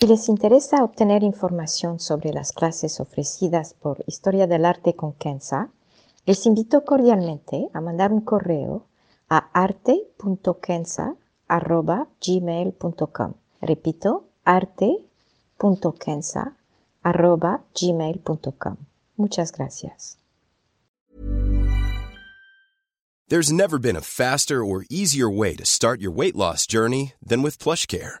Si les interesa obtener información sobre las clases ofrecidas por Historia del Arte con Kenza, les invito cordialmente a mandar un correo a arte.kenza.gmail.com. Repito, arte.kenza.gmail.com. Muchas gracias. There's never been a faster or easier way to start your weight loss journey than with PlushCare.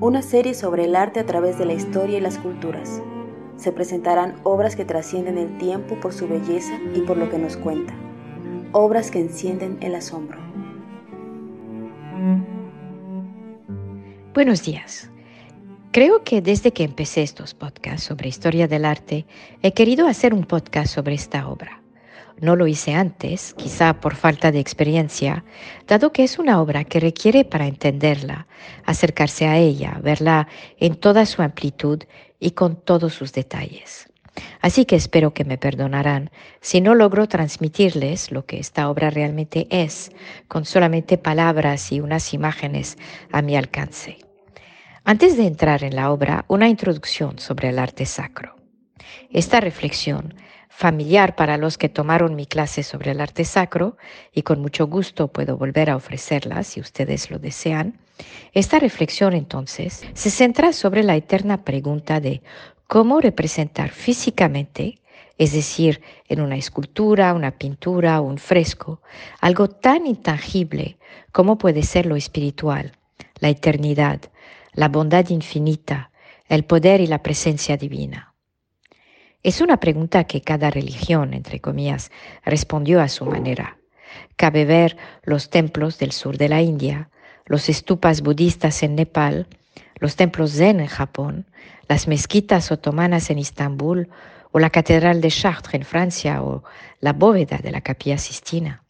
Una serie sobre el arte a través de la historia y las culturas. Se presentarán obras que trascienden el tiempo por su belleza y por lo que nos cuenta. Obras que encienden el asombro. Buenos días. Creo que desde que empecé estos podcasts sobre historia del arte, he querido hacer un podcast sobre esta obra. No lo hice antes, quizá por falta de experiencia, dado que es una obra que requiere para entenderla, acercarse a ella, verla en toda su amplitud y con todos sus detalles. Así que espero que me perdonarán si no logro transmitirles lo que esta obra realmente es, con solamente palabras y unas imágenes a mi alcance. Antes de entrar en la obra, una introducción sobre el arte sacro. Esta reflexión familiar para los que tomaron mi clase sobre el arte sacro y con mucho gusto puedo volver a ofrecerla si ustedes lo desean. Esta reflexión entonces se centra sobre la eterna pregunta de cómo representar físicamente, es decir, en una escultura, una pintura o un fresco, algo tan intangible como puede ser lo espiritual, la eternidad, la bondad infinita, el poder y la presencia divina. Es una pregunta que cada religión, entre comillas, respondió a su manera. Cabe ver los templos del sur de la India, los estupas budistas en Nepal, los templos zen en Japón, las mezquitas otomanas en Istambul, o la catedral de Chartres en Francia, o la bóveda de la capilla Sistina.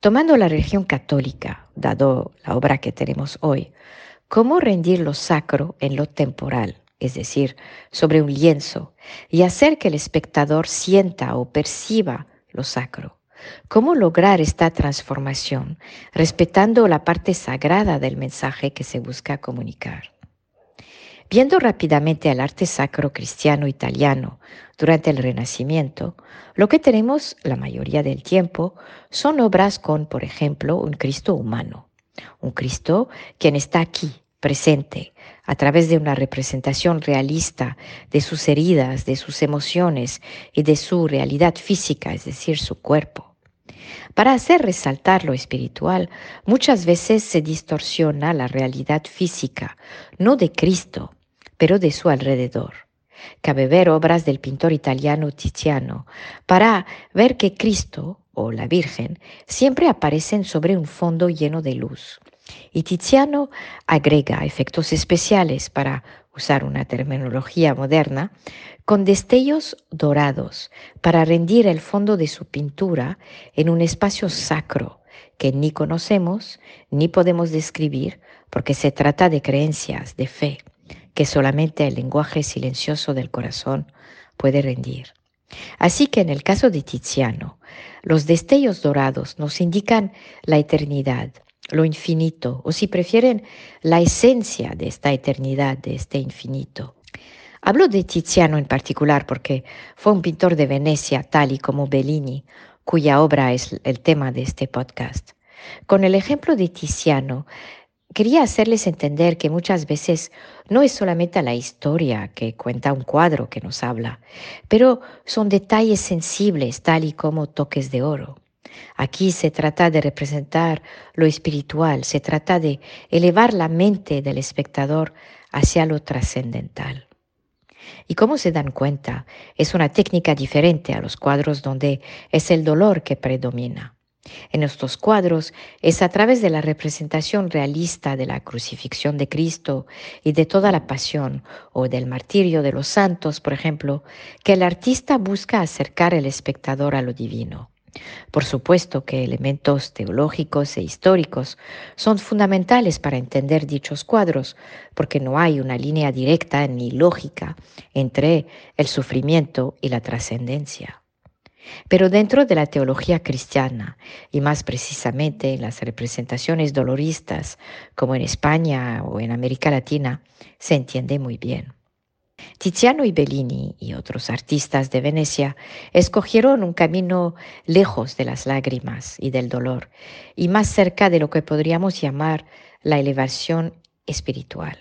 Tomando la religión católica, dado la obra que tenemos hoy, ¿cómo rendir lo sacro en lo temporal? Es decir, sobre un lienzo, y hacer que el espectador sienta o perciba lo sacro. ¿Cómo lograr esta transformación respetando la parte sagrada del mensaje que se busca comunicar? Viendo rápidamente al arte sacro cristiano italiano durante el Renacimiento, lo que tenemos la mayoría del tiempo son obras con, por ejemplo, un Cristo humano, un Cristo quien está aquí, presente, a través de una representación realista de sus heridas, de sus emociones y de su realidad física, es decir, su cuerpo. Para hacer resaltar lo espiritual, muchas veces se distorsiona la realidad física, no de Cristo, pero de su alrededor. Cabe ver obras del pintor italiano Tiziano para ver que Cristo o la Virgen siempre aparecen sobre un fondo lleno de luz. Y Tiziano agrega efectos especiales para usar una terminología moderna, con destellos dorados para rendir el fondo de su pintura en un espacio sacro que ni conocemos ni podemos describir porque se trata de creencias, de fe, que solamente el lenguaje silencioso del corazón puede rendir. Así que en el caso de Tiziano, los destellos dorados nos indican la eternidad, lo infinito, o si prefieren, la esencia de esta eternidad, de este infinito. Hablo de Tiziano en particular porque fue un pintor de Venecia, tal y como Bellini, cuya obra es el tema de este podcast. Con el ejemplo de Tiziano, quería hacerles entender que muchas veces no es solamente la historia que cuenta un cuadro que nos habla, pero son detalles sensibles, tal y como toques de oro. Aquí se trata de representar lo espiritual, se trata de elevar la mente del espectador hacia lo trascendental. Y como se dan cuenta, es una técnica diferente a los cuadros donde es el dolor que predomina. En estos cuadros es a través de la representación realista de la crucifixión de Cristo y de toda la pasión o del martirio de los santos, por ejemplo, que el artista busca acercar al espectador a lo divino. Por supuesto que elementos teológicos e históricos son fundamentales para entender dichos cuadros, porque no hay una línea directa ni lógica entre el sufrimiento y la trascendencia. Pero dentro de la teología cristiana, y más precisamente en las representaciones doloristas, como en España o en América Latina, se entiende muy bien. Tiziano y Bellini y otros artistas de Venecia escogieron un camino lejos de las lágrimas y del dolor y más cerca de lo que podríamos llamar la elevación espiritual.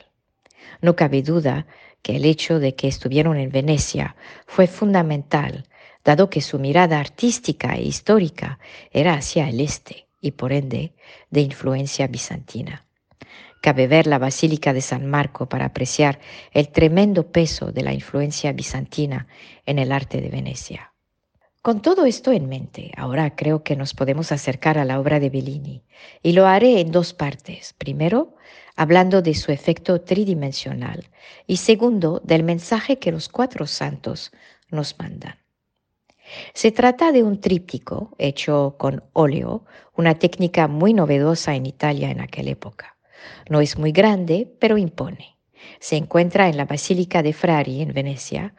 No cabe duda que el hecho de que estuvieron en Venecia fue fundamental dado que su mirada artística e histórica era hacia el este y por ende de influencia bizantina. Cabe ver la Basílica de San Marco para apreciar el tremendo peso de la influencia bizantina en el arte de Venecia. Con todo esto en mente, ahora creo que nos podemos acercar a la obra de Bellini y lo haré en dos partes. Primero, hablando de su efecto tridimensional y segundo, del mensaje que los cuatro santos nos mandan. Se trata de un tríptico hecho con óleo, una técnica muy novedosa en Italia en aquella época. No es muy grande, pero impone. Se encuentra en la Basílica de Frari, en Venecia.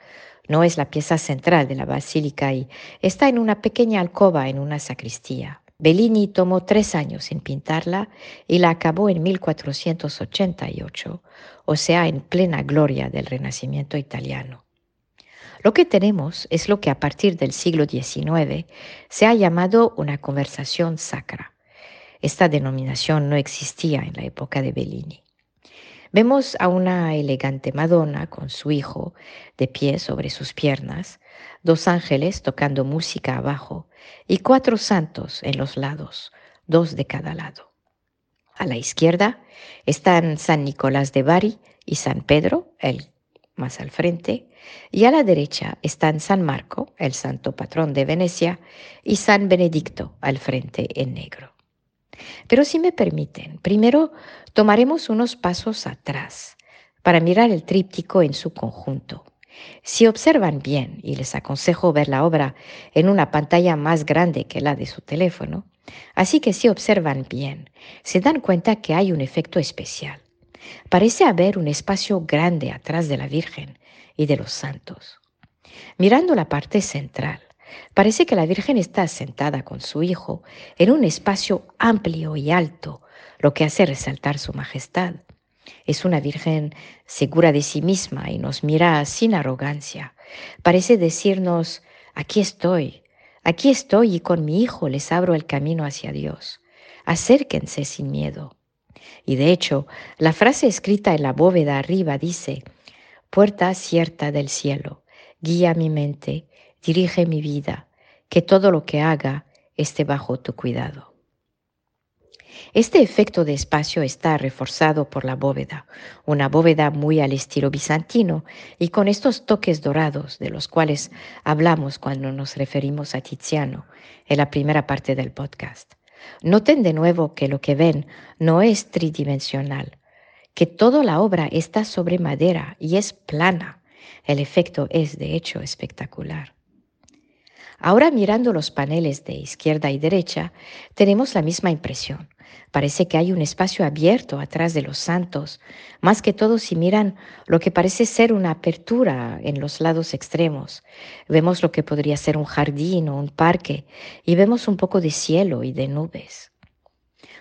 No es la pieza central de la basílica y está en una pequeña alcoba en una sacristía. Bellini tomó tres años en pintarla y la acabó en 1488, o sea, en plena gloria del Renacimiento italiano. Lo que tenemos es lo que a partir del siglo XIX se ha llamado una conversación sacra. Esta denominación no existía en la época de Bellini. Vemos a una elegante Madonna con su hijo de pie sobre sus piernas, dos ángeles tocando música abajo y cuatro santos en los lados, dos de cada lado. A la izquierda están San Nicolás de Bari y San Pedro, el más al frente, y a la derecha están San Marco, el santo patrón de Venecia, y San Benedicto al frente en negro. Pero si me permiten, primero tomaremos unos pasos atrás para mirar el tríptico en su conjunto. Si observan bien, y les aconsejo ver la obra en una pantalla más grande que la de su teléfono, así que si observan bien, se dan cuenta que hay un efecto especial. Parece haber un espacio grande atrás de la Virgen y de los santos. Mirando la parte central, parece que la Virgen está sentada con su Hijo en un espacio amplio y alto, lo que hace resaltar su majestad. Es una Virgen segura de sí misma y nos mira sin arrogancia. Parece decirnos, aquí estoy, aquí estoy y con mi Hijo les abro el camino hacia Dios. Acérquense sin miedo. Y de hecho, la frase escrita en la bóveda arriba dice, puerta cierta del cielo, guía mi mente, dirige mi vida, que todo lo que haga esté bajo tu cuidado. Este efecto de espacio está reforzado por la bóveda, una bóveda muy al estilo bizantino y con estos toques dorados de los cuales hablamos cuando nos referimos a Tiziano en la primera parte del podcast. Noten de nuevo que lo que ven no es tridimensional, que toda la obra está sobre madera y es plana. El efecto es de hecho espectacular. Ahora mirando los paneles de izquierda y derecha, tenemos la misma impresión. Parece que hay un espacio abierto atrás de los santos, más que todo si miran lo que parece ser una apertura en los lados extremos. Vemos lo que podría ser un jardín o un parque y vemos un poco de cielo y de nubes.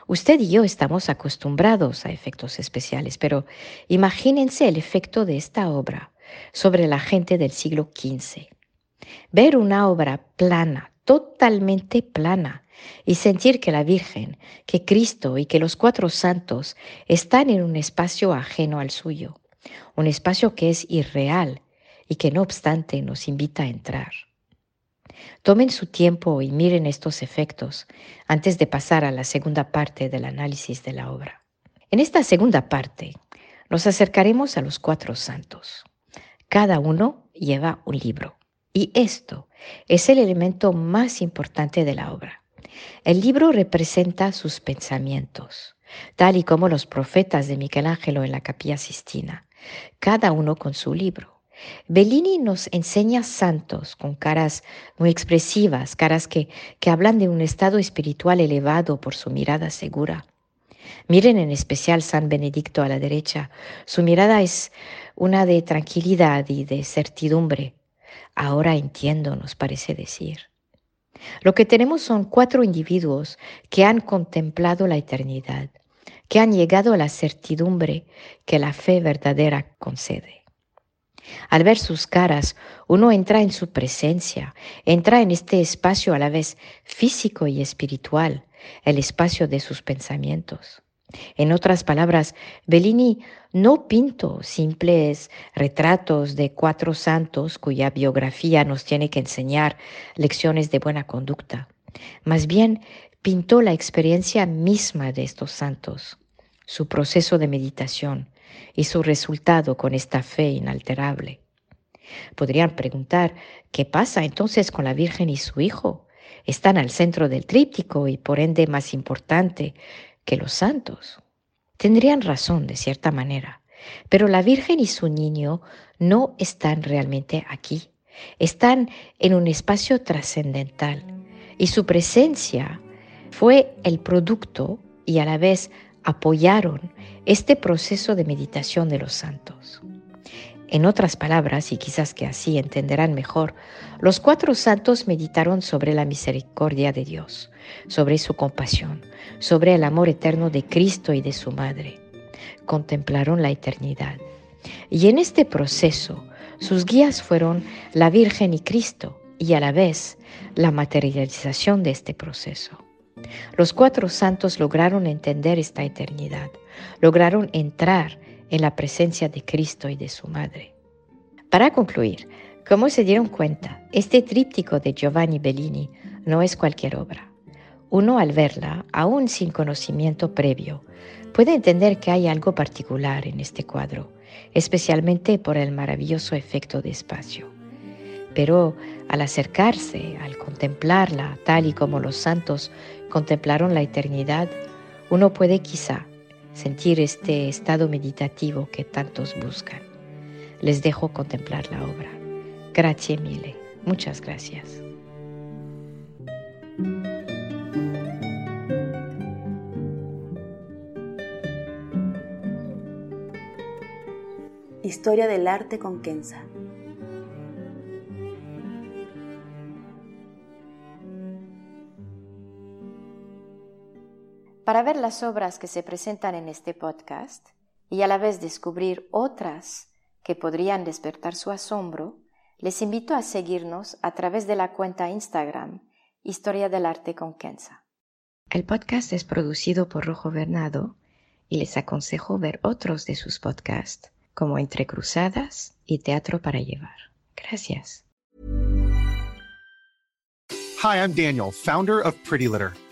Usted y yo estamos acostumbrados a efectos especiales, pero imagínense el efecto de esta obra sobre la gente del siglo XV. Ver una obra plana, totalmente plana, y sentir que la Virgen, que Cristo y que los cuatro santos están en un espacio ajeno al suyo, un espacio que es irreal y que no obstante nos invita a entrar. Tomen su tiempo y miren estos efectos antes de pasar a la segunda parte del análisis de la obra. En esta segunda parte nos acercaremos a los cuatro santos. Cada uno lleva un libro. Y esto es el elemento más importante de la obra. El libro representa sus pensamientos, tal y como los profetas de Michelangelo en la Capilla Sistina, cada uno con su libro. Bellini nos enseña santos con caras muy expresivas, caras que, que hablan de un estado espiritual elevado por su mirada segura. Miren en especial San Benedicto a la derecha. Su mirada es una de tranquilidad y de certidumbre. Ahora entiendo, nos parece decir. Lo que tenemos son cuatro individuos que han contemplado la eternidad, que han llegado a la certidumbre que la fe verdadera concede. Al ver sus caras, uno entra en su presencia, entra en este espacio a la vez físico y espiritual, el espacio de sus pensamientos. En otras palabras, Bellini no pintó simples retratos de cuatro santos cuya biografía nos tiene que enseñar lecciones de buena conducta. Más bien, pintó la experiencia misma de estos santos, su proceso de meditación, y su resultado con esta fe inalterable. Podrían preguntar, ¿qué pasa entonces con la Virgen y su Hijo? Están al centro del tríptico y por ende más importante que los santos. Tendrían razón de cierta manera, pero la Virgen y su niño no están realmente aquí. Están en un espacio trascendental y su presencia fue el producto y a la vez apoyaron este proceso de meditación de los santos. En otras palabras, y quizás que así entenderán mejor, los cuatro santos meditaron sobre la misericordia de Dios, sobre su compasión, sobre el amor eterno de Cristo y de su Madre. Contemplaron la eternidad. Y en este proceso, sus guías fueron la Virgen y Cristo, y a la vez la materialización de este proceso. Los cuatro santos lograron entender esta eternidad, lograron entrar en la presencia de Cristo y de su Madre. Para concluir, como se dieron cuenta, este tríptico de Giovanni Bellini no es cualquier obra. Uno al verla, aún sin conocimiento previo, puede entender que hay algo particular en este cuadro, especialmente por el maravilloso efecto de espacio. Pero al acercarse, al contemplarla tal y como los santos contemplaron la eternidad, uno puede quizá sentir este estado meditativo que tantos buscan. Les dejo contemplar la obra. Grazie mille. Muchas gracias. Historia del arte con Kenza. Para ver las obras que se presentan en este podcast y a la vez descubrir otras que podrían despertar su asombro, les invito a seguirnos a través de la cuenta Instagram Historia del Arte con Kenza. El podcast es producido por Rojo Bernado y les aconsejo ver otros de sus podcasts como Entre Cruzadas y Teatro para Llevar. Gracias. Hi, I'm Daniel, founder of Pretty Litter.